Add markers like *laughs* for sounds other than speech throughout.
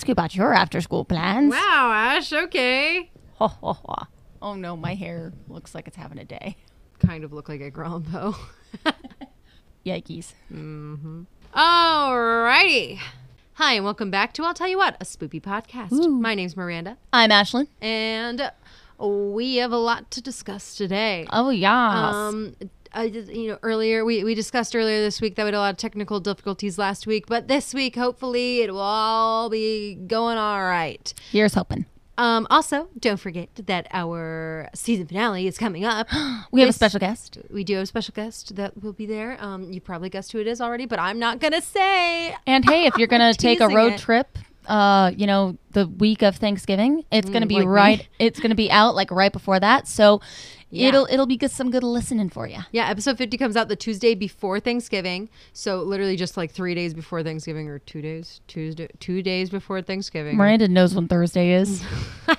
ask you about your after school plans. Wow, Ash, okay. Ho, ho, ho. Oh no, my hair looks like it's having a day. Kind of look like a Grompo. *laughs* Yikes. Alrighty. Hi, and welcome back to I'll Tell You What, a spoopy podcast. Ooh. My name's Miranda, I'm Ashlyn. and we have a lot to discuss today. Oh yeah. Um, I just, you know, earlier we, we discussed earlier this week that we had a lot of technical difficulties last week, but this week hopefully it will all be going all right. Here's hoping. Um, also, don't forget that our season finale is coming up. *gasps* We have a special guest. We do have a special guest that will be there. Um, you probably guessed who it is already, but I'm not gonna say. And hey, if you're gonna *laughs* take a road it. trip, uh, you know, the week of Thanksgiving, it's gonna be like me. right. It's gonna be out like right before that. So Yeah. it'll it'll be good, some good listening for you. Yeah, episode 50 comes out the Tuesday before Thanksgiving. So literally just like three days before Thanksgiving, or two days, Tuesday, two days before Thanksgiving. Miranda knows when Thursday is. *laughs*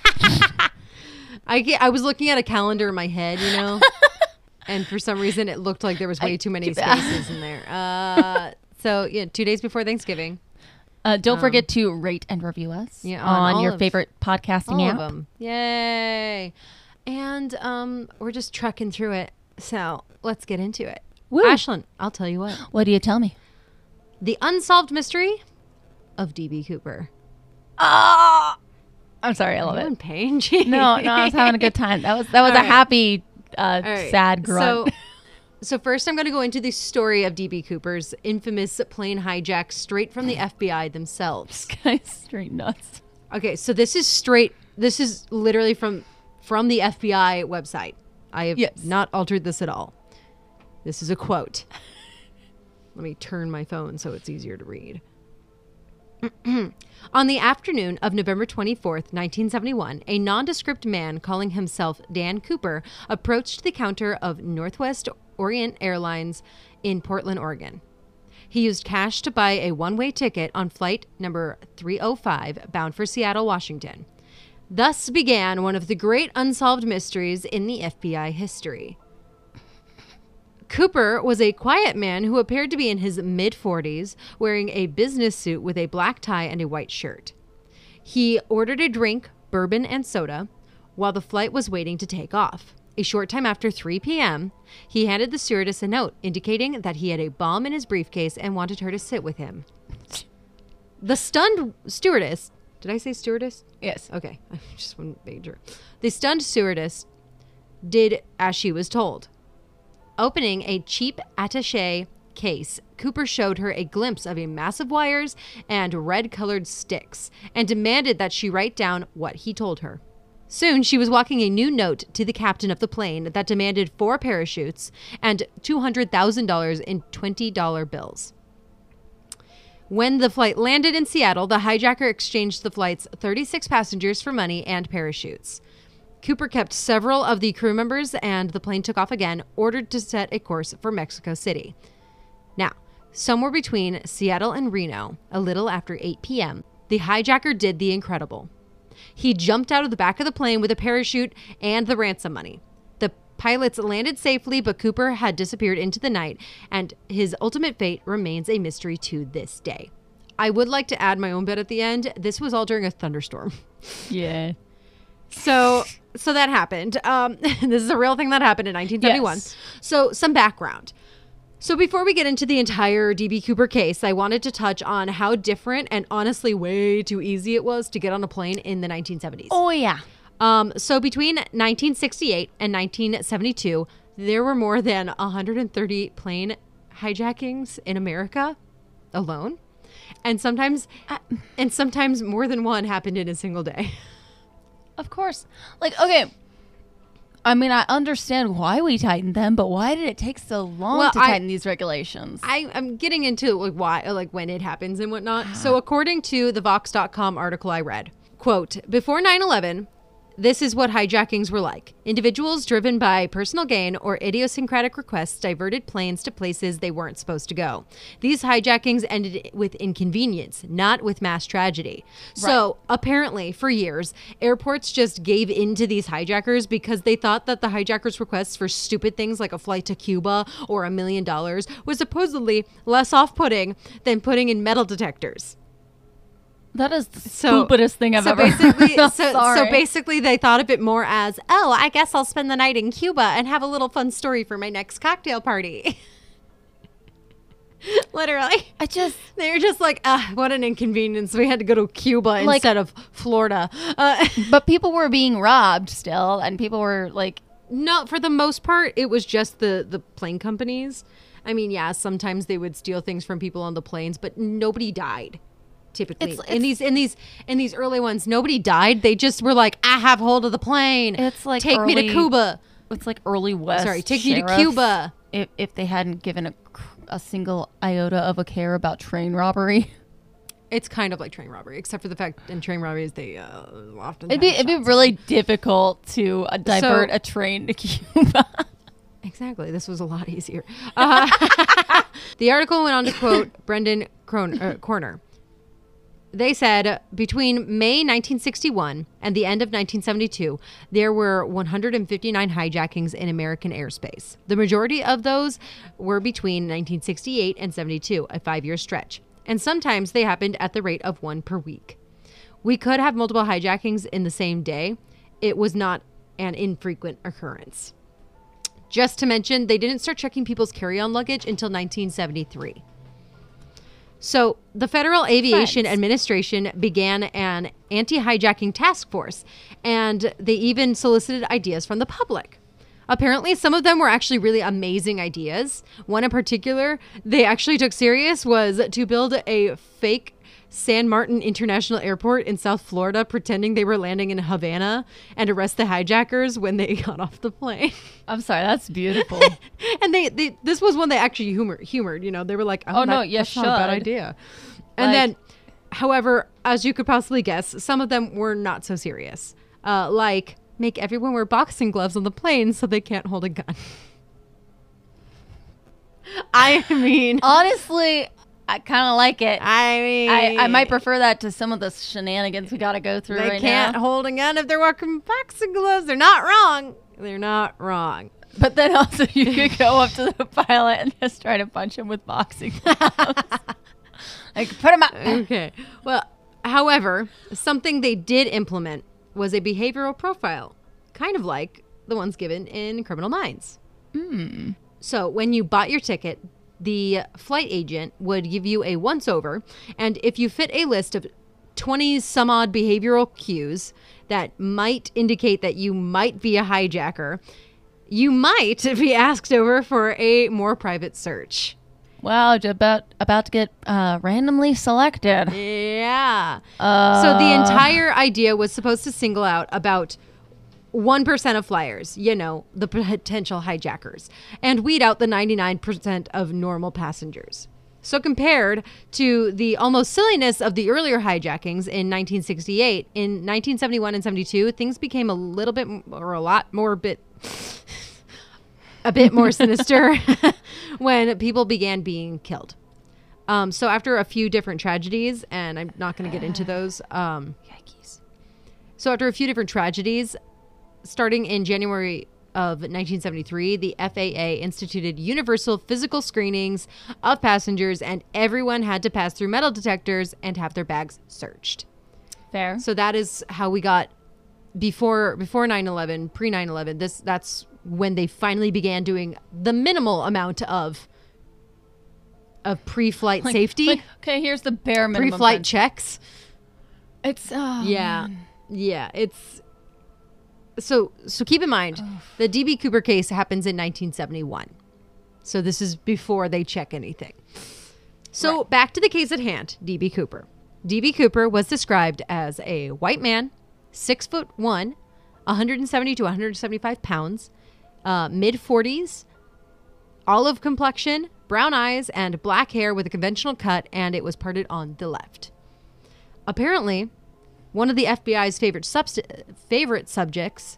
I get, I was looking at a calendar in my head, you know, *laughs* and for some reason it looked like there was way too many spaces in there. Uh, so yeah, two days before Thanksgiving, Uh, don't forget to rate and review us Um, yeah, on on, your of- favorite podcasting app. them, yay! And um, we're just trucking through it. So let's get into it. Woo. Ashlyn, I'll tell you what: What do you tell me? the unsolved mystery of DB Cooper. Oh, I'm sorry, I love it. in pain? No, no, I was having a good time. That was that was *laughs* All a right. happy, uh, right. sad grunt. So, *laughs* so first, I'm going to go into the story of DB Cooper's infamous plane hijack straight from the FBI themselves. *laughs* guy's straight nuts. Okay, so this is straight. This is literally from from the FBI website. I have Yes. not altered this at all. This is a quote. Let me turn my phone so it's easier to read. *clears throat* On the afternoon of November 24th, 1971, a nondescript man calling himself Dan Cooper approached the counter of Northwest Orient Airlines in Portland, Oregon. He used cash to buy a one way ticket on flight number 305 bound for Seattle, Washington. Thus began one of the great unsolved mysteries in the FBI history. Cooper was a quiet man who appeared to be in his mid 40s, wearing a business suit with a black tie and a white shirt. He ordered a drink, bourbon, and soda while the flight was waiting to take off. A short time after 3 p.m., he handed the stewardess a note indicating that he had a bomb in his briefcase and wanted her to sit with him. The stunned stewardess, did I say stewardess? Yes. Okay, *laughs* I just want to make sure. The stunned stewardess did as she was told. Opening a cheap attache case, Cooper showed her a glimpse of a mass of wires and red colored sticks and demanded that she write down what he told her. Soon, she was walking a new note to the captain of the plane that demanded four parachutes and $200,000 in $20 bills. When the flight landed in Seattle, the hijacker exchanged the flight's 36 passengers for money and parachutes. Cooper kept several of the crew members and the plane took off again, ordered to set a course for Mexico City. Now, somewhere between Seattle and Reno, a little after 8 p.m., the hijacker did the incredible. He jumped out of the back of the plane with a parachute and the ransom money. The pilots landed safely, but Cooper had disappeared into the night, and his ultimate fate remains a mystery to this day. I would like to add my own bit at the end. This was all during a thunderstorm. Yeah. So so that happened. Um, *laughs* this is a real thing that happened in 1971. Yes. So some background. So before we get into the entire DB Cooper case, I wanted to touch on how different and honestly way too easy it was to get on a plane in the 1970s. Oh yeah. Um, so between 1968 and 1972, there were more than 130 plane hijackings in America alone. And sometimes and sometimes more than one happened in a single day. *laughs* Of course. Like, okay. I mean, I understand why we tightened them, but why did it take so long Well, to I- tighten these regulations? I, I'm getting into like why, like when it happens and whatnot. *gasps* So, according to the Vox.com article I read, quote, before 9 11, this is what hijackings were like. Individuals driven by personal gain or idiosyncratic requests diverted planes to places they weren't supposed to go. These hijackings ended with inconvenience, not with mass tragedy. So, apparently, for years, airports just gave in to these hijackers because they thought that the hijackers' requests for stupid things like a flight to Cuba or a million dollars was supposedly less off putting than putting in metal detectors. That is the So- stupidest thing I've so ever *laughs* basically, heard. so, so basically, they thought of it more as, oh, I guess I'll spend the night in Cuba and have a little fun story for my next cocktail party. *laughs* Literally, I just they were just like, ah, what an inconvenience. We had to go to Cuba Like- instead of Florida. Uh, *laughs* but people were being robbed still and people were like no, for the most part, it was just the the plane companies. I mean, yeah, sometimes they would steal things from people on the planes, but nobody died. Typically, It's- in these in these in these early ones, nobody died. They just were like, "I have hold of the plane. It's like take me to Cuba. it's like early west. Sorry, take me to. Cuba." If if they hadn't given a a single iota of a care about train robbery. *laughs* It's kind of like train robbery, except for the fact in train robberies they uh, often It'd be it'd be really difficult to uh, divert So- a train to *laughs* Cuba. Exactly. This was a lot easier. Uh, *laughs* the article went on to quote Brendan Kron- uh, Koerner. They said between May 1961 and the end of 1972, there were 159 hijackings in American airspace. The majority of those were between 1968 and 72, a five year stretch. And sometimes they happened at the rate of one per week. We could have multiple hijackings in the same day. It was not an infrequent occurrence. Just to mention, they didn't start checking people's carry on luggage until 1973. So, the Federal Aviation. Administration began an anti hijacking task force, and they even solicited ideas from the public. Apparently, some of them were actually really amazing ideas. One in particular they actually took serious was to build a fake San Martin International Airport in South Florida, pretending they were landing in Havana, and arrest the hijackers when they *laughs* got off the plane. I'm sorry, that's beautiful. *laughs* and they, they this was one they actually humor, humored. You know, they were like, "Oh, Oh, no, that- you that's not a bad idea." And Like- then, however, as you could possibly guess, some of them were not so serious. Uh, like make everyone wear boxing gloves on the plane so they can't hold a gun. *laughs* I mean, Honestly, I kind of like it. I mean, I, I might prefer that to some of the shenanigans we got to go through They right can't now. hold a gun if they're wearing boxing gloves. They're not wrong. They're not wrong. But then also, you could go up to the pilot and just try to punch him with boxing gloves. *laughs* like, put him up. okay. Well, however, something they did implement was a behavioral profile, kind of like the ones given in Criminal Minds. Hmm. So when you bought your ticket, the flight agent would give you a once over, and if you fit a list of 20 some odd behavioral cues that might indicate that you might be a hijacker, you might *laughs* be asked over for a more private search. Wow, about about to get uh, randomly selected. Yeah. Uh, so the entire idea was supposed to single out about 1% of flyers, you know, the potential hijackers, and weed out the 99% of normal passengers. So compared to the almost silliness of the earlier hijackings in 1968, in 1971 and 72, things became a little bit or a lot more bit *laughs* a bit more sinister *laughs* when people began being killed. Um, so after a few different tragedies, and I'm not going to get into those. Um, yikes. So after a few different tragedies, starting in January of 1973, the FAA instituted universal physical screenings of passengers, and everyone had to pass through metal detectors and have their bags searched. fair. So that is how we got before before 9/11, pre 9/11. This that's when they finally began doing the minimal amount of of pre-flight Like- safety, like, okay, here's the bare minimum. pre-flight checks. It's oh, Yeah. man. Yeah, it's so so keep in mind the DB Cooper case happens in 1971. So this is before they check anything. So back to the case at hand, DB Cooper. DB Cooper was described as a white man, six foot one, 170 to 175 pounds, uh, mid 40s, olive complexion, brown eyes, and black hair with a conventional cut, and it was parted on the left. Apparently, one of the FBI's favorite subst- favorite subjects,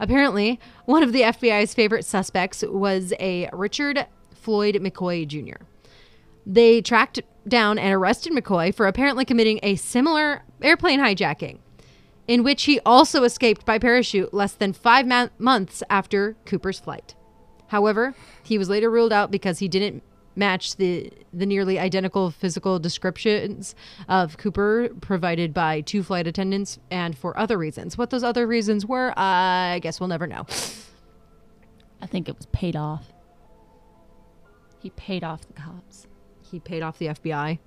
apparently one of the FBI's favorite suspects was a Richard Floyd McCoy Jr. They tracked down and arrested McCoy for apparently committing a similar airplane hijacking, in which he also escaped by parachute less than five ma- months after Cooper's flight. However, he was later ruled out because he didn't match the the nearly identical physical descriptions of Cooper provided by two flight attendants and for other reasons. What those other reasons were, I guess we'll never know. I think it was paid off. He paid off the cops. He paid off the FBI.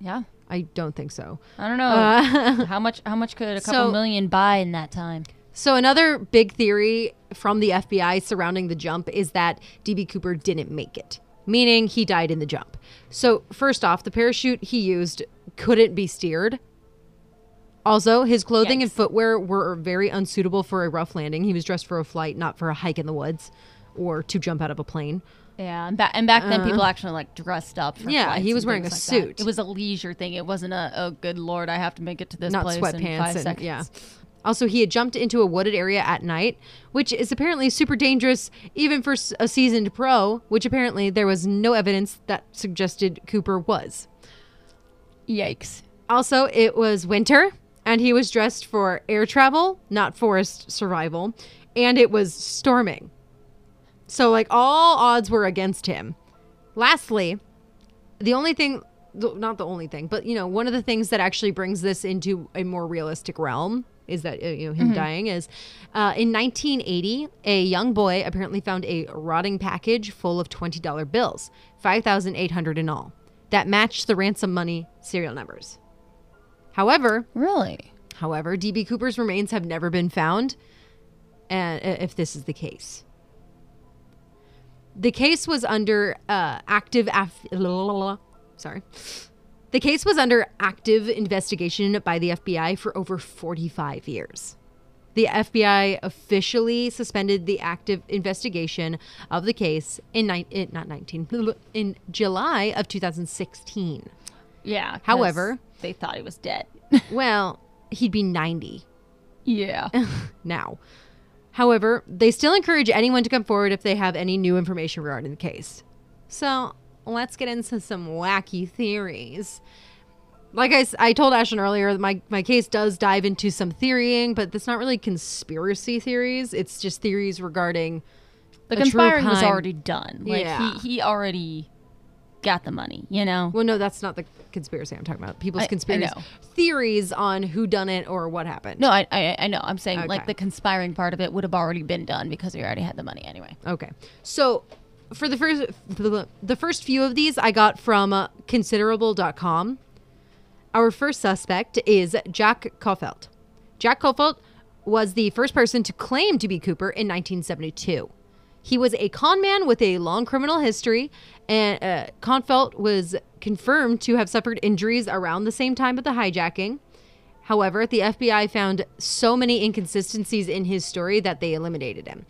Yeah. I don't think so. I don't know. Uh, *laughs* how much how much could a couple So- million buy in that time? So another big theory from the FBI surrounding the jump is that DB Cooper didn't make it, meaning he died in the jump. So first off, the parachute he used couldn't be steered. Also, his clothing and footwear were very unsuitable for a rough landing. He was dressed for a flight, not for a hike in the woods or to jump out of a plane. Yeah, and, ba- and back then uh-huh. people actually like dressed up. For. Yeah, he was wearing a like that. suit. It was a leisure thing. It wasn't a oh good lord, I have to make it to this not place in five and seconds. yeah. Also, he had jumped into a wooded area at night, which is apparently super dangerous even for a seasoned pro, which apparently there was no evidence that suggested Cooper was. Yikes. Also, it was winter and he was dressed for air travel, not forest survival, and it was storming. So, like, all odds were against him. Lastly, the only thing not the only thing, but, you know, one of the things that actually brings this into a more realistic realm is that, uh, you know, him dying is uh, in 1980, a young boy apparently found a rotting package full of $20 bills, 5,800 in all, that matched the ransom money serial numbers. However, Really? However, DB Cooper's remains have never been found, and uh, if this is the case. The case was under uh, active af- sorry. The case was under active investigation by the FBI for over 45 years. The FBI officially suspended the active investigation of the case in, ni- in eh, not 19 *laughs* in July of 2016. Yeah. However- they thought he was dead. *laughs* Well, he'd be 90 yeah. *laughs* now. However, they still encourage anyone to come forward if they have any new information regarding the case. So let's get into some wacky theories. Like I, I told Ashton earlier, my, my case does dive into some theorying, but it's not really conspiracy theories. It's just theories regarding The conspiring was already done. Like Yeah. he, he already got the money, you know? Well, no, that's not the conspiracy I'm talking about. People's I- I conspiracy know. theories on who done it or what happened. No, I, I I know. I'm saying Okay. like the conspiring part of it would have already been done because he already had the money anyway. Okay. So for the first the first few of these I got from uh, considerable.com. Our first suspect is Jack Coffelt. Jack Coffelt was the first person to claim to be Cooper in 1972. He was a con man with a long criminal history, and uh, Coffelt was confirmed to have suffered injuries around the same time of the hijacking. However, the FBI found so many inconsistencies in his story that they eliminated him.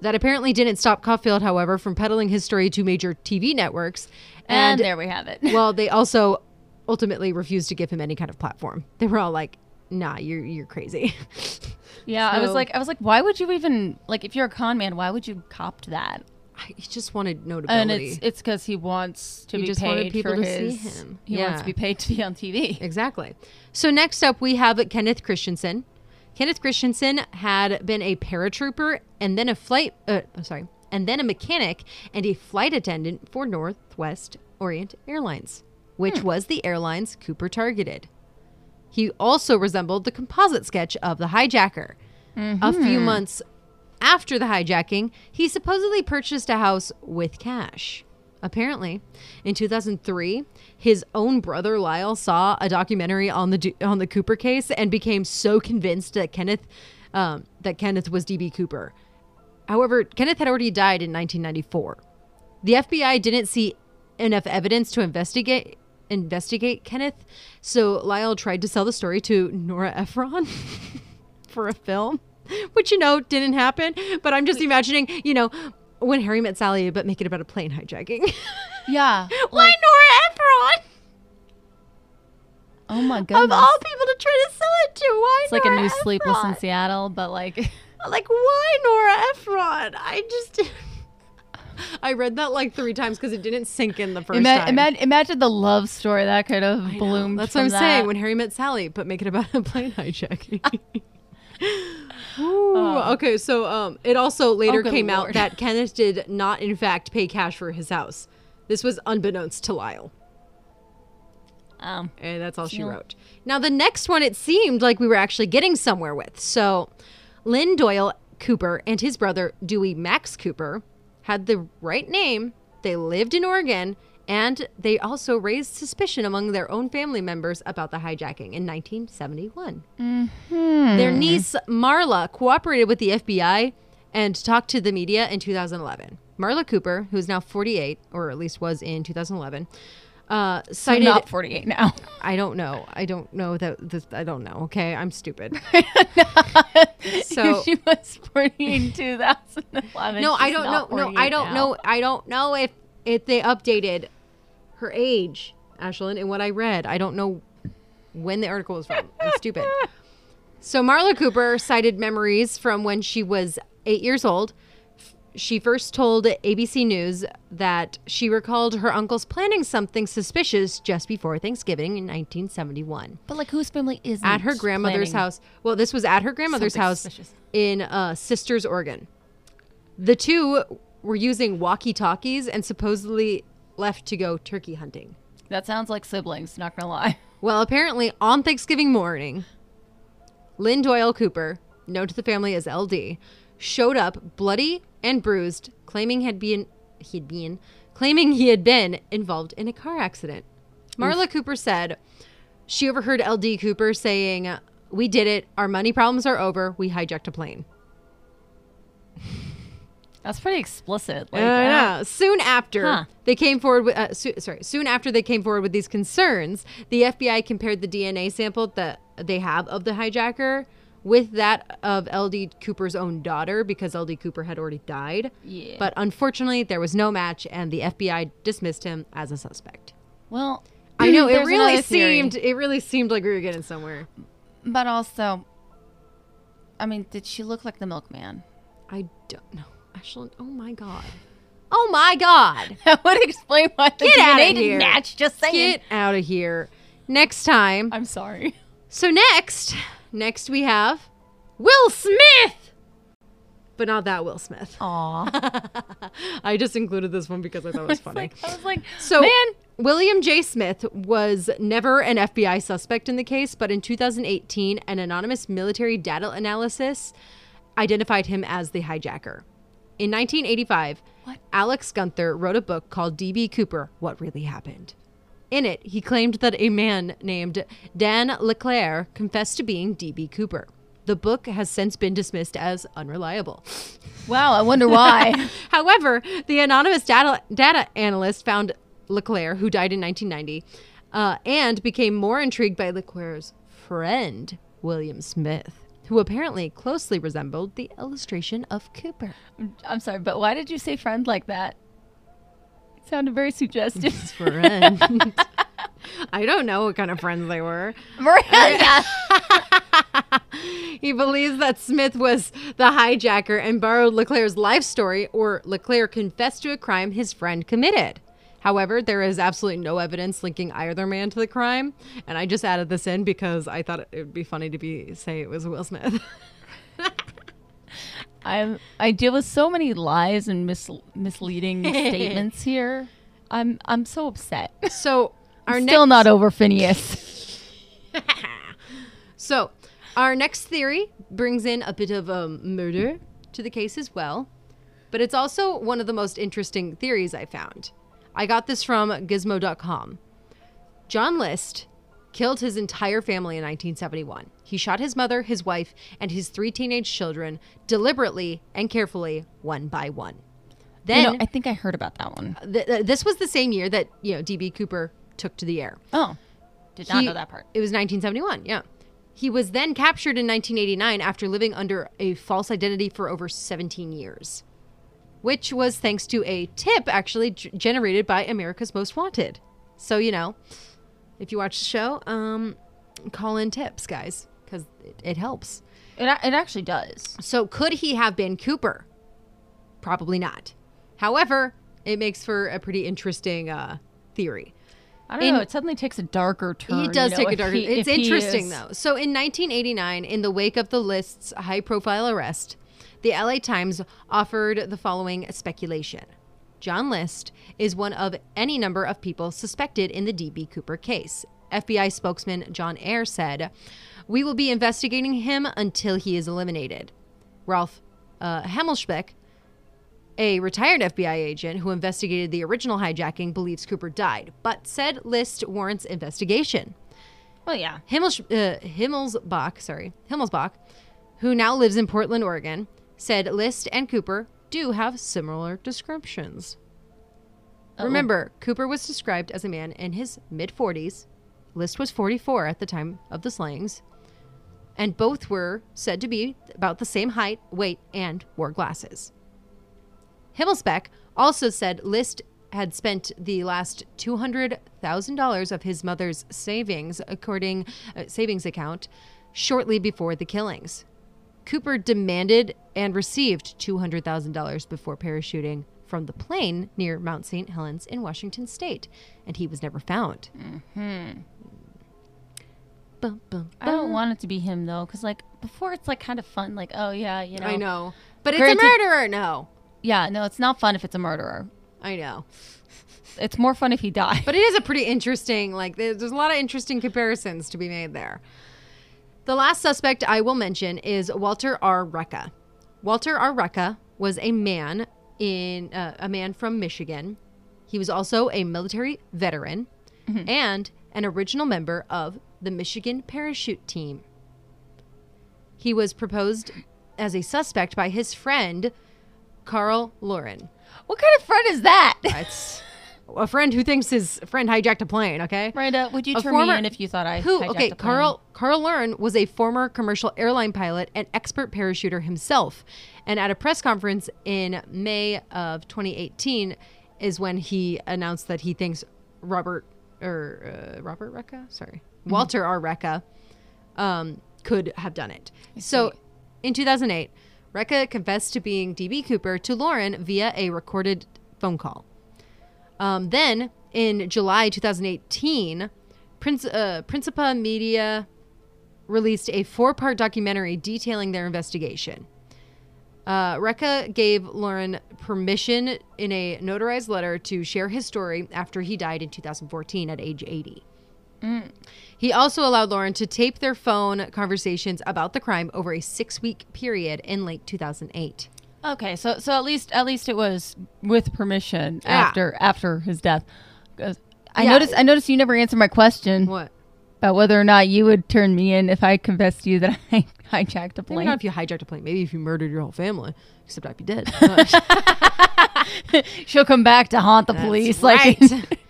That apparently didn't stop Coffelt, however, from peddling his story to major TV networks. And, there we have it. *laughs* well, they also ultimately refused to give him any kind of platform. They were all like, "Nah, you're you're crazy." *laughs* yeah, I was like I was like, why would you even like if you're a con man, why would you cop to that? I he just wanted notability. And it's it's because he wants to He be just wanted paid people for to see his. him. He wants to be paid to be on TV. Exactly. So next up, we have Kenneth Christiansen. Kenneth Christiansen had been a paratrooper and then a flight, uh, I'm sorry, and then a mechanic and a flight attendant for Northwest Orient Airlines, which was the airlines Cooper targeted. He also resembled the composite sketch of the hijacker. A few months after the hijacking, he supposedly purchased a house with cash. Apparently, in 2003, his own brother Lyle saw a documentary on the on the Cooper case and became so convinced that Kenneth um, that Kenneth was DB Cooper. However, Kenneth had already died in 1994. The FBI didn't see enough evidence to investigate investigate Kenneth, so Lyle tried to sell the story to Nora Ephron *laughs* for a film, which you know didn't happen. But I'm just imagining, you know, when Harry met Sally, but make it about a plane hijacking. *laughs* Yeah. Why Nora Ephron? Oh my goodness. Of all people to try to sell it to, why it's like a Nora new Sleepless in Seattle, but like *laughs* Like, why Nora Ephron? I just. *laughs* I read that like three times because it didn't sink in the first ima- time. ima- imagine the love story that could have bloomed. That's what I'm saying. When Harry met Sally, but make it about a plane hijacking. Ooh, okay, so um, it also later Oh, came out that Kenneth did not, in fact, pay cash for his house. This was unbeknownst to Lyle. Um, And that's all she wrote. Now, the next one, it seemed like we were actually getting somewhere with. So, Lynn Doyle Cooper and his brother, Dewey Max Cooper, had the right name. They lived in Oregon, and they also raised suspicion among their own family members about the hijacking in 1971. Their niece, Marla, cooperated with the FBI and talked to the media in 2011. Marla Cooper, who's now 48, or at least was in 2011, uh, cited. not 48 now. *laughs* I don't know. I don't know that. This, I don't know. Okay, I'm stupid. *laughs* So- *laughs* she was 40 in 2011. no, I don't know. No, I don't now. know. I don't know if if they updated her age, Ashlyn, and what I read. I don't know when the article was from. I'm *laughs* stupid. So Marla Cooper cited memories from when she was eight years old. She first told ABC News that she recalled her uncles planning something suspicious just before Thanksgiving in 1971. But like, whose family is at her grandmother's house. Well, this was at her grandmother's Something house suspicious. in uh, Sisters, Oregon. The two were using walkie talkies and supposedly left to go turkey hunting. That sounds like siblings. Not gonna lie. *laughs* Well, apparently on Thanksgiving morning, Lynn Doyle Cooper, known to the family as LD, showed up bloody and bruised, claiming had been he'd been claiming he had been involved in a car accident. Marla Cooper said she overheard LD Cooper saying, "We did it. Our money problems are over. We hijacked a plane." That's pretty explicit. Like, uh, know. Soon after Huh. they came forward with, uh, su- sorry, soon after they came forward with these concerns, the FBI compared the DNA sample that they have of the hijacker with that of LD Cooper's own daughter because LD Cooper had already died. Yeah. But unfortunately, there was no match, and the FBI dismissed him as a suspect. well, I know it really seemed it really seemed like we were getting somewhere. But also, I mean, did she look like the milkman? I don't know. Ashlyn, oh my god. Oh my god. *laughs* That would explain why the Get DNA didn't here. match. Just saying. Get out of here. Next time. I'm sorry. So next, next we have Will Smith. But not that Will Smith. Aw. *laughs* I just included this one because I thought it was *laughs* funny. I was like, So, man, William J. Smith was never an FBI suspect in the case, but in 2018, an anonymous military data analysis identified him as the hijacker. In 1985, What? Alex Gunther wrote a book called D.B. Cooper What Really Happened. In it, he claimed that a man named Dan LeClaire confessed to being D.B. Cooper. The book has since been dismissed as unreliable. wow, I wonder why. *laughs* However, the anonymous data, data analyst found LeClaire, who died in 1990, uh, and became more intrigued by LeClaire's friend, William Smith, who apparently closely resembled the illustration of Cooper. I'm sorry, but why did you say friend like that? It sounded very suggestive. *laughs* Friend. *laughs* I don't know what kind of friends they were. *laughs* Miranda. He believes that Smith was the hijacker and borrowed Leclerc's life story, or Leclerc confessed to a crime his friend committed. However, there is absolutely no evidence linking either man to the crime, and I just added this in because I thought it would be funny to be say it was Will Smith. *laughs* I'm I deal with so many lies and mis- misleading *laughs* statements here. I'm I'm so upset. so *laughs* our Still next, not over Phineas. So our next theory brings in a bit of um, murder to the case as well, but it's also one of the most interesting theories I found. I got this from Gizmo.com. John List killed his entire family in 1971. He shot his mother, his wife, and his three teenage children deliberately and carefully, one by one. Then, you know, I think I heard about that one. th- th- this was the same year that you know DB Cooper took to the air. Oh, did not He- know that part. It was 1971, yeah. He was then captured in 1989 after living under a false identity for over 17 years, which was thanks to a tip actually g- generated by America's Most Wanted. So, you know, if you watch the show, um, call in tips, guys, because it, it helps. It it actually does. So, could he have been Cooper? Probably not. However, it makes for a pretty interesting uh, theory. I don't In- know. It suddenly takes a darker turn. He does you know, take a darker. he- it's interesting though. So in 1989, in the wake of the list's high-profile arrest, the LA Times offered the following speculation: John List, is one of any number of people suspected in the D.B. Cooper case. FBI spokesman John Ayer said, We will be investigating him until he is eliminated. Ralph uh, Hemmelspeck, a retired FBI agent who investigated the original hijacking, believes Cooper died, but said List warrants investigation. Well, yeah. Himmels, uh, Himmelsbach, sorry, Himmelsbach, who now lives in Portland, Oregon, said List and Cooper do have similar descriptions. Uh-oh. Remember, Cooper was described as a man in his mid 40s. List was 44 at the time of the slayings. And both were said to be about the same height, weight, and wore glasses. Himmelsbeck also said List had spent the last $200,000 of his mother's savings according uh, savings account shortly before the killings. Cooper demanded and received $200,000 before parachuting from the plane near Mount St. Helens in Washington state, and he was never found. Hmm. Bum, bum, I don't want it to be him though, because like before it's like kind of fun. Like, oh yeah, you know. I know. But Granted- it's a murderer. No. Yeah, no, it's not fun if it's a murderer. I know. It's more fun if he died. But it is a pretty interesting, like, there's a lot of interesting comparisons to be made there. The last suspect I will mention is Walter R. Reca. Walter R. Reca was a man in uh, a man from Michigan. He was also a military veteran and an original member of the Michigan parachute team. He was proposed as a suspect by his friend Carl Laurin. what kind of friend is that? It's a friend who thinks his friend hijacked a plane, okay? Miranda, would you A turn former- me in if you thought I Who? hijacked Okay, a plane? Carl Carl Learn was a former commercial airline pilot and expert parachuter himself. And at a press conference in May of 2018 is when he announced that he thinks Robert or uh, Robert Reca, sorry, Mm-hmm. Walter R. Reca, um, could have done it. So, in 2008, Reca confessed to being DB Cooper to Laurin via a recorded phone call. Um, then in July 2018, Prince, uh, Principia Media released a four part documentary detailing their investigation. Uh, Reca gave Laurin permission in a notarized letter to share his story after he died in 2014 at age 80. He also allowed Laurin to tape their phone conversations about the crime over a six week period in late 2008. Okay, so so at least at least it was with permission Yeah. after after his death. I Yeah. noticed I noticed you never answered my question What? about whether or not you would turn me in if I confessed to you that I *laughs* hijacked a Maybe plane. not if you hijacked a plane. Maybe if you murdered your whole family. Except I'd be dead. *laughs* *laughs* She'll come back to haunt the That's police. right. Like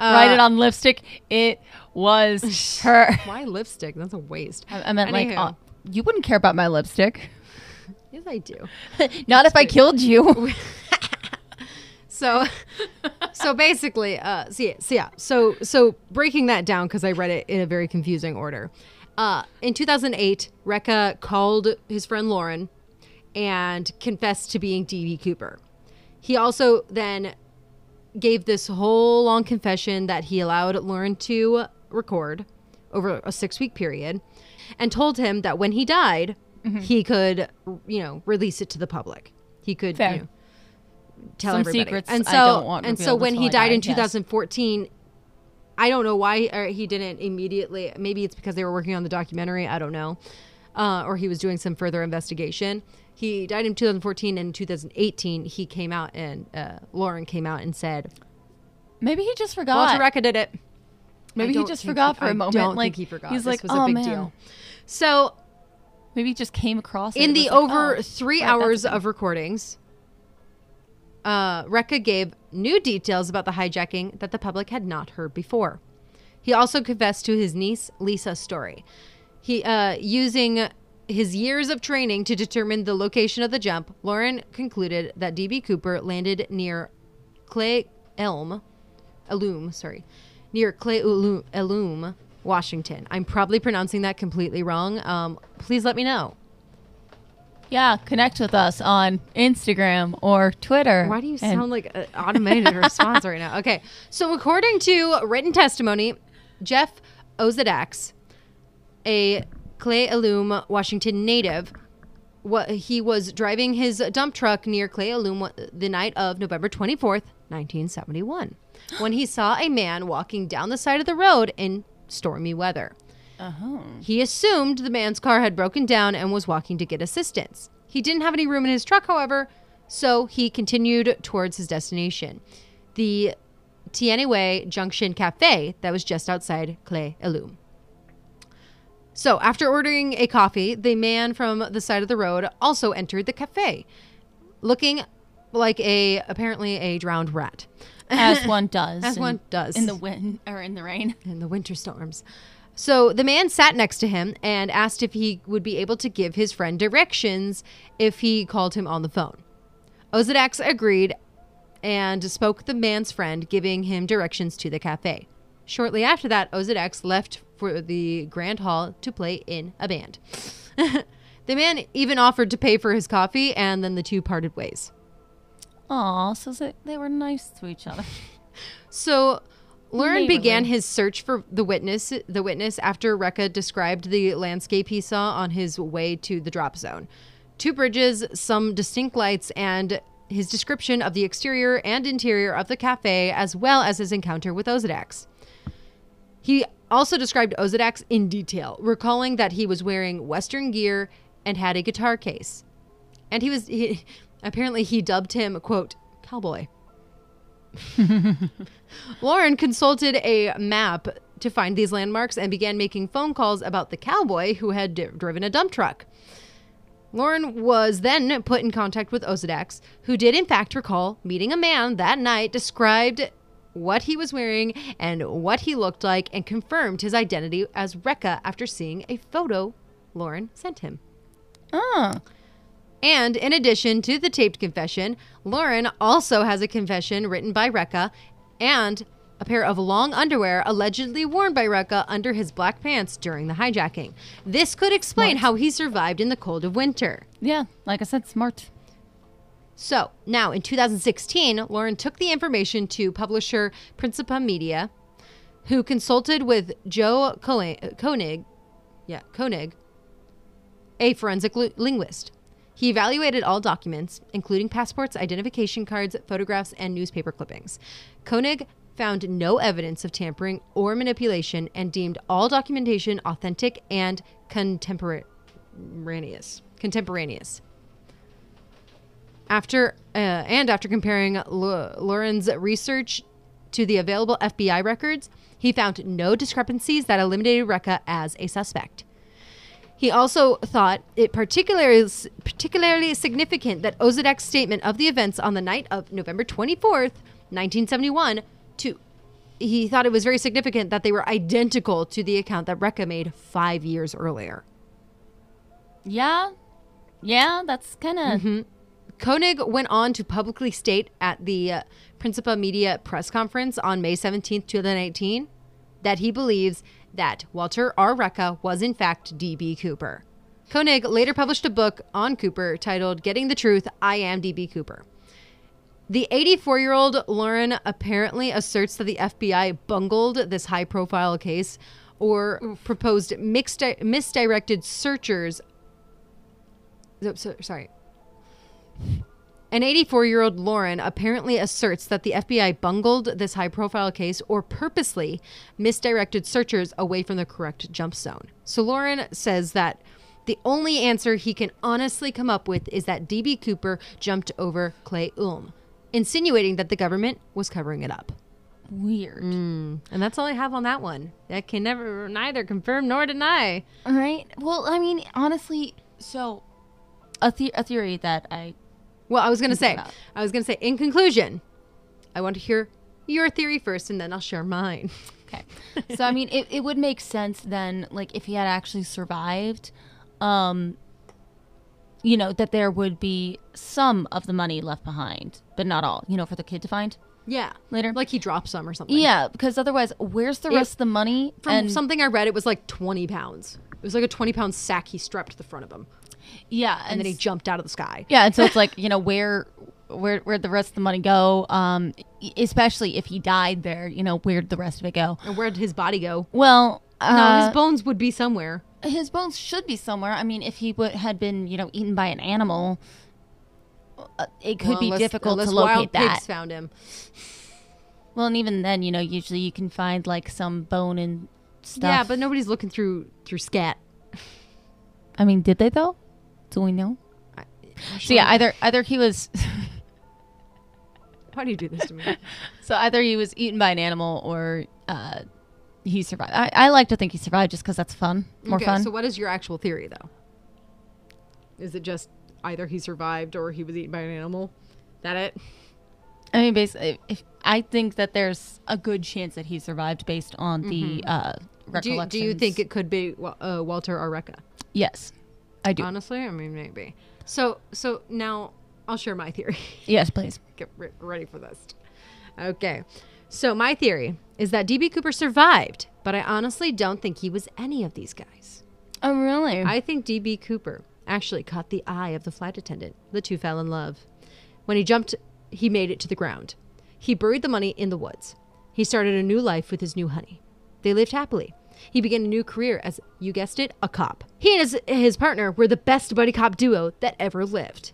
write Uh, it on lipstick. It was her. Why lipstick? That's a waste. I, I meant like uh, you wouldn't care about my lipstick. Yes, I do. *laughs* Not if I killed you. *laughs* So, so basically, uh, so yeah, so yeah, so so breaking that down because I read it in a very confusing order. Uh, in 2008, Reca called his friend Laurin and confessed to being D.B. Cooper. He also then gave this whole long confession that he allowed Laurin to record over a six week period and told him that when he died, he could, you know, release it to the public. He could, you know, tell Some everybody. secrets and so, and so when he died die, in yes. 2014, I don't know why or he didn't immediately. Maybe it's because they were working on the documentary. I don't know, uh, or he was doing some further investigation. He died in 2014, and in 2018 he came out and uh, Laurin came out and said Maybe he just forgot. Walter Reca did it. Maybe he just forgot for I a moment. Don't like think he forgot. He's This like, was oh a big man. deal. So Maybe he just came across it in the was like, over oh, three right, hours of recordings, uh, Reca gave new details about the hijacking that the public had not heard before. He also confessed to his niece Lisa's story. He uh, using his years of training to determine the location of the jump. Laurin concluded that DB Cooper landed near Clay Elm, Elum, sorry, near Cle Elum, Washington. I'm probably pronouncing that completely wrong. Um, please let me know. Yeah, connect with us on Instagram or Twitter. Why do you sound like an automated *laughs* response right now? Okay. So, according to written testimony, Jeff Osiadacz, a Cle Elum, Washington native, what he was driving his dump truck near Clay Alum the night of November 24th, 1971, when he saw a man walking down the side of the road in stormy weather. Uh-huh. He assumed the man's car had broken down and was walking to get assistance. He didn't have any room in his truck, however, so he continued towards his destination, the Teanaway Junction Cafe that was just outside Cle Elum. So, after ordering a coffee, the man from the side of the road also entered the cafe, looking like a apparently a drowned rat. As *laughs* one does. As in- one does. In the wind or in the rain. in the winter storms. So the man sat next to him and asked if he would be able to give his friend directions if he called him on the phone. Osiadacz agreed and spoke the man's friend, giving him directions to the cafe. Shortly after that, Osiadacz left for the Grand Hall to play in a band. *laughs* the man even offered to pay for his coffee, and then the two parted ways. Aw, so they, they were nice to each other. *laughs* So Laurin began his search for the witness the witness after Reca described the landscape he saw on his way to the drop zone. Two bridges, some distinct lights, and his description of the exterior and interior of the cafe, as well as his encounter with Osiadacz. He also described Osiadacz in detail, recalling that he was wearing Western gear and had a guitar case. And he was he, apparently he dubbed him quote cowboy. *laughs* Laurin consulted a map to find these landmarks and began making phone calls about the cowboy who had d- driven a dump truck. Laurin was then put in contact with Osiadacz, who did in fact recall meeting a man that night, described what he was wearing and what he looked like, and confirmed his identity as Reca after seeing a photo Laurin sent him. Oh. And in addition to the taped confession, Laurin also has a confession written by Reca and a pair of long underwear allegedly worn by Reca under his black pants during the hijacking. This could explain how he survived in the cold of winter. Yeah, like I said, smart. So, now in 2016, Laurin took the information to publisher Principia Media, who consulted with Joe Koe- Koenig, yeah, Koenig, a forensic li- linguist. He evaluated all documents, including passports, identification cards, photographs, and newspaper clippings. Koenig found no evidence of tampering or manipulation and deemed all documentation authentic and contemporaneous. Contemporaneous. After uh, and after comparing L- Laurin's research to the available FBI records, he found no discrepancies that eliminated Reca as a suspect. He also thought it particularly particularly significant that Ozadek's statement of the events on the night of November 24th, 1971, to he thought it was very significant that they were identical to the account that Reca made five years earlier. Yeah. Yeah, that's kind of. Koenig went on to publicly state at the uh, Principia Media press conference on May 17th, 2018, that he believes that Walter R. Reca was in fact D.B. Cooper. Koenig later published a book on Cooper titled Getting the Truth I Am D.B. Cooper. The 84 year old Laurin apparently asserts that the FBI bungled this high profile case or proposed mixed, misdirected searchers. So- so- sorry. An 84 year old Laurin apparently asserts that the FBI bungled this high profile case or purposely misdirected searchers away from the correct jump zone. So Laurin says that the only answer he can honestly come up with is that DB Cooper jumped over Clay Ulm, insinuating that the government was covering it up. Weird. Mm. And that's all I have on that one. I can never neither confirm nor deny. All right. Well, I mean, honestly, so a, the- a theory that I. Well, I was going to say, I was going to say, in conclusion, I want to hear your theory first and then I'll share mine. Okay. So, I mean, it, it would make sense then, like, if he had actually survived, um, you know, that there would be some of the money left behind, but not all, you know, for the kid to find Yeah. later. Like he dropped some or something. yeah, because otherwise, where's the It- rest of the money? From and something I read, it was like 20 pounds. It was like a 20 pound sack he strapped to the front of him. Yeah, And, then he jumped out of the sky. Yeah, and so it's like you know where where where'd the rest of the money go? Um, especially if he died there, you know where'd the rest of it go? And where'd his body go? Well, no, uh, his bones would be somewhere. his bones should be somewhere. I mean, if he would, had been, you know, eaten by an animal, uh, it could Well, be unless- difficult unless to wild locate that. Pigs found him. Well, and even then, you know, usually you can find like some bone and stuff. Yeah, but nobody's looking through through scat. I mean, did they though? Do we know? So yeah, either either he was *laughs* Why do you do this to me? *laughs* so either he was eaten by an animal or uh, he survived. I, I like to think he survived just because that's fun, more okay, fun. So what is your actual theory though? Is it just either he survived or he was eaten by an animal? That it? I mean, basically, if I think that there's a good chance that he survived based on the uh, Do you, do you think it could be uh, Walter Reca? Yes, I do. Honestly, I mean maybe. So so now I'll share my theory. *laughs* yes, please. Get re- ready for this. Okay. So my theory is that DB Cooper survived, but I honestly don't think he was any of these guys. Oh, really? I think DB Cooper actually caught the eye of the flight attendant. The two fell in love. When he jumped, he made it to the ground. He buried the money in the woods. He started a new life with his new honey. They lived happily. He began a new career as, you guessed it, a cop. He and his, his partner were the best buddy cop duo that ever lived.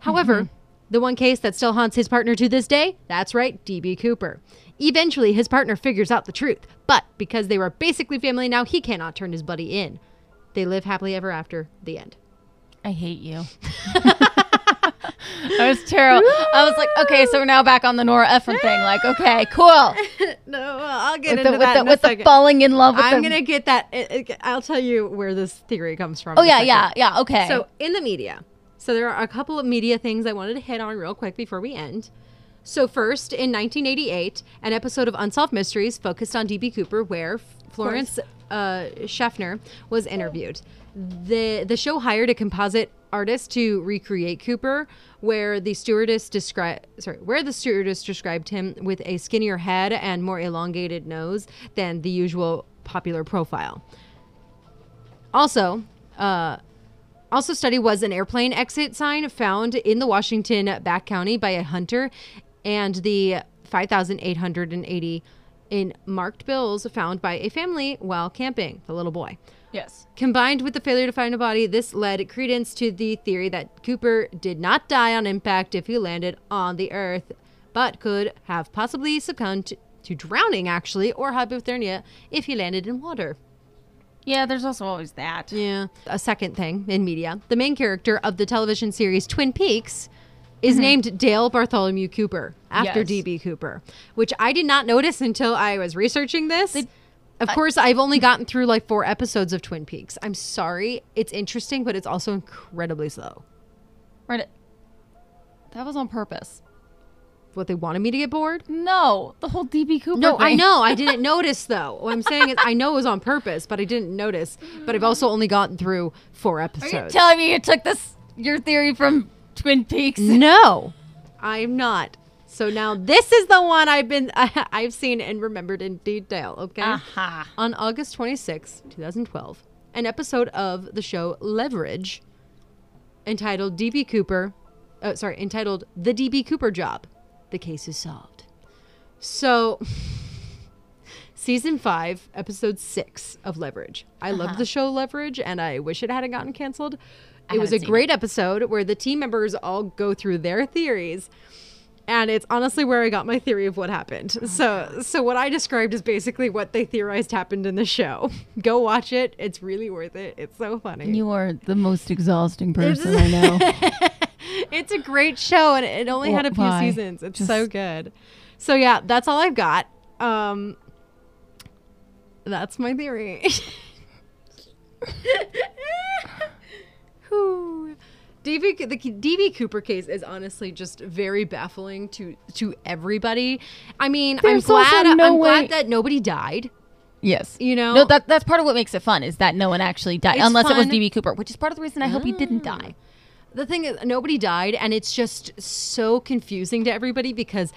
However, mm-hmm. the one case that still haunts his partner to this day, that's right, DB Cooper. Eventually, his partner figures out the truth, but because they were basically family now, he cannot turn his buddy in. They live happily ever after. The end. I hate you. *laughs* that was terrible. I was like, okay, so we're now back on the Nora Ephron thing. Like, okay, cool. *laughs* No, I'll get With the, with the, with the falling in love with I'm the- gonna get that. it- it- I'll tell you where this theory comes from. Oh yeah, yeah, yeah. Okay. So in the media, so there are a couple of media things I wanted to hit on real quick before we end. So first, in 1988, an episode of Unsolved Mysteries focused on DB Cooper, where Florence uh, Schaffner was interviewed. the The show hired a composite artist to recreate Cooper, where the stewardess described sorry, where the stewardess described him with a skinnier head and more elongated nose than the usual popular profile. Also, uh, also study was an airplane exit sign found in the Washington back county by a hunter and the 5,880 in marked bills found by a family while camping, the little boy. Yes. Combined with the failure to find a body, this led credence to the theory that Cooper did not die on impact if he landed on the Earth, but could have possibly succumbed to, drowning, actually, or hypothermia if he landed in water. Yeah, there's also always that. Yeah. A second thing in media the main character of the television series Twin Peaks is mm-hmm. named Dale Bartholomew Cooper after Yes. D.B. Cooper, which I did not notice until I was researching this. Of course, I've only gotten through like four episodes of Twin Peaks. I'm sorry. It's interesting, but it's also incredibly slow. Right. That was on purpose. What they wanted me to get bored? No, the whole DB Cooper. No, I know. I didn't *laughs* notice though. What I'm saying is, I know it was on purpose, but I didn't notice. But I've also only gotten through four episodes. Are you telling me you took this your theory from Twin Peaks? No, *laughs* I'm not. So now this is the one I've been *laughs* I've seen and remembered in detail. Okay. Aha. On August 26, 2012, an episode of the show Leverage, entitled DB Cooper, oh sorry, entitled The DB Cooper Job, the case is solved. So. *laughs* Season 5, episode 6 of Leverage. I love the show Leverage and I wish it hadn't gotten canceled. It was a great episode where the team members all go through their theories and it's honestly where I got my theory of what happened. So, so what I described is basically what they theorized happened in the show. *laughs* Go watch it; it's really worth it. It's so funny. You are the most exhausting person *laughs* I know. *laughs* it's a great show, and it only had a few Why? seasons. It's Just- so good. So yeah, that's all I've got. Um, that's my theory. DB, the DB Cooper case is honestly just very baffling to to everybody. I mean, There's I'm glad no I'm way- glad that nobody died. yes. You know, No, that that's part of what makes it fun is that no one actually died, It's unless it was fun. Ah. DB Cooper, which is part of the reason I hope he didn't die. the thing is nobody died and it's just so confusing to everybody because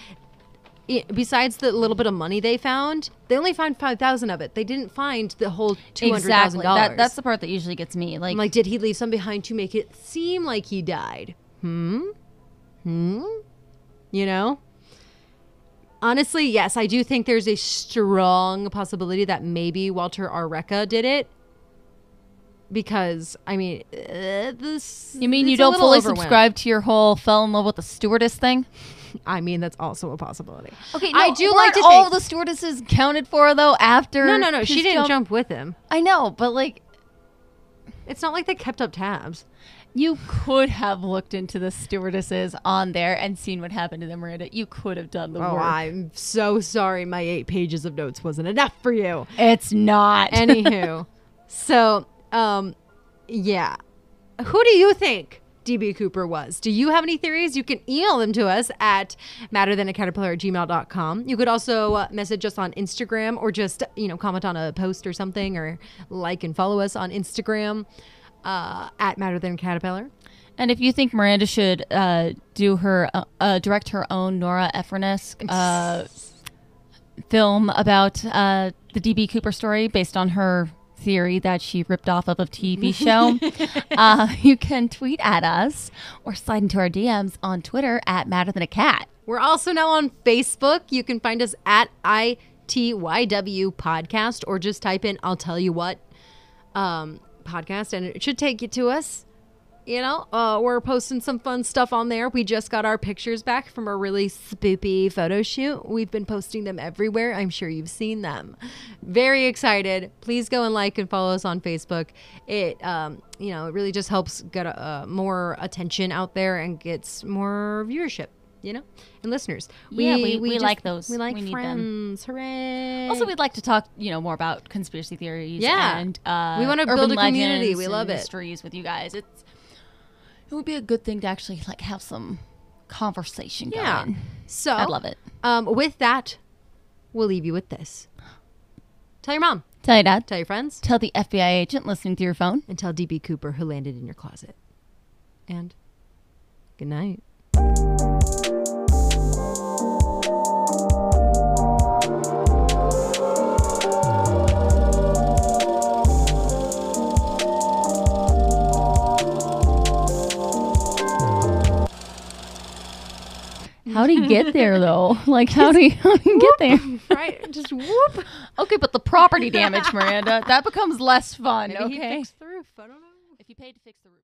besides the little bit of money they found they only found 5000 of it they didn't find the whole $200000 That, that's the part that usually gets me. Like, I'm like did he leave some behind to make it seem like he died hmm hmm you know honestly yes i do think there's a strong possibility that maybe walter reca did it because I mean, uh, this. You mean you don't fully subscribe to your whole fell in love with the stewardess thing? *laughs* I mean, that's also a possibility. Okay, I do like to all think- the stewardesses counted for though after. No, no, no. She didn't jump with him. I know, but like It's not like they kept up tabs. you could have looked into the stewardesses on there and seen what happened to them, Miranda. You could have done the Oh, work. I'm so sorry. My eight pages of notes wasn't enough for you. It's not. Anywho, *laughs* so um, yeah. Who do you think DB Cooper was? Do you have any theories? You can email them to us at matterthanacaterpillar at gmail.com. You could also uh, message us on Instagram or just, you know, comment on a post or something or like and follow us on Instagram uh, at matterthanacaterpillar. And if you think Miranda should uh, do her, uh, uh, direct her own Nora Ephron-esque uh, film about uh, the DB Cooper story based on her theory that she ripped off of a TV *laughs* show, uh, you can tweet at us or slide into our DMs on Twitter at Madder Than a Cat. We're also now on Facebook. You can find us at ITYW Podcast or just type in I'll Tell You What um, podcast and it should take you to us. You know, uh, we're posting some fun stuff on there. We just got our pictures back from a really spoopy photo shoot. We've been posting them everywhere. I'm sure you've seen them. Very excited. Please go and like and follow us on Facebook. It, um, you know, it really just helps get uh, more attention out there and gets more viewership. You know, and listeners. Yeah, we- we just- like those. We like We need them. friends. Hooray! Also, we'd like to talk, you know, more about conspiracy theories. Yeah. and uh, We wanna build a community. We love it. Mysteries with you guys. It's it would be a good thing to actually like have some conversation yeah. going. So I love it. Um, with that, we'll leave you with this. Tell your mom. Tell your dad. Tell your friends. Tell the FBI agent listening through your phone. and tell DB Cooper who landed in your closet. And good night. How do you get there *laughs* though? *laughs* Like how do you, how do you get there? *laughs* Right? Just whoop. Okay, but the property damage, Miranda, that becomes less fun. Maybe he okay, fixed the roof. I don't know. if you paid to fix the roof.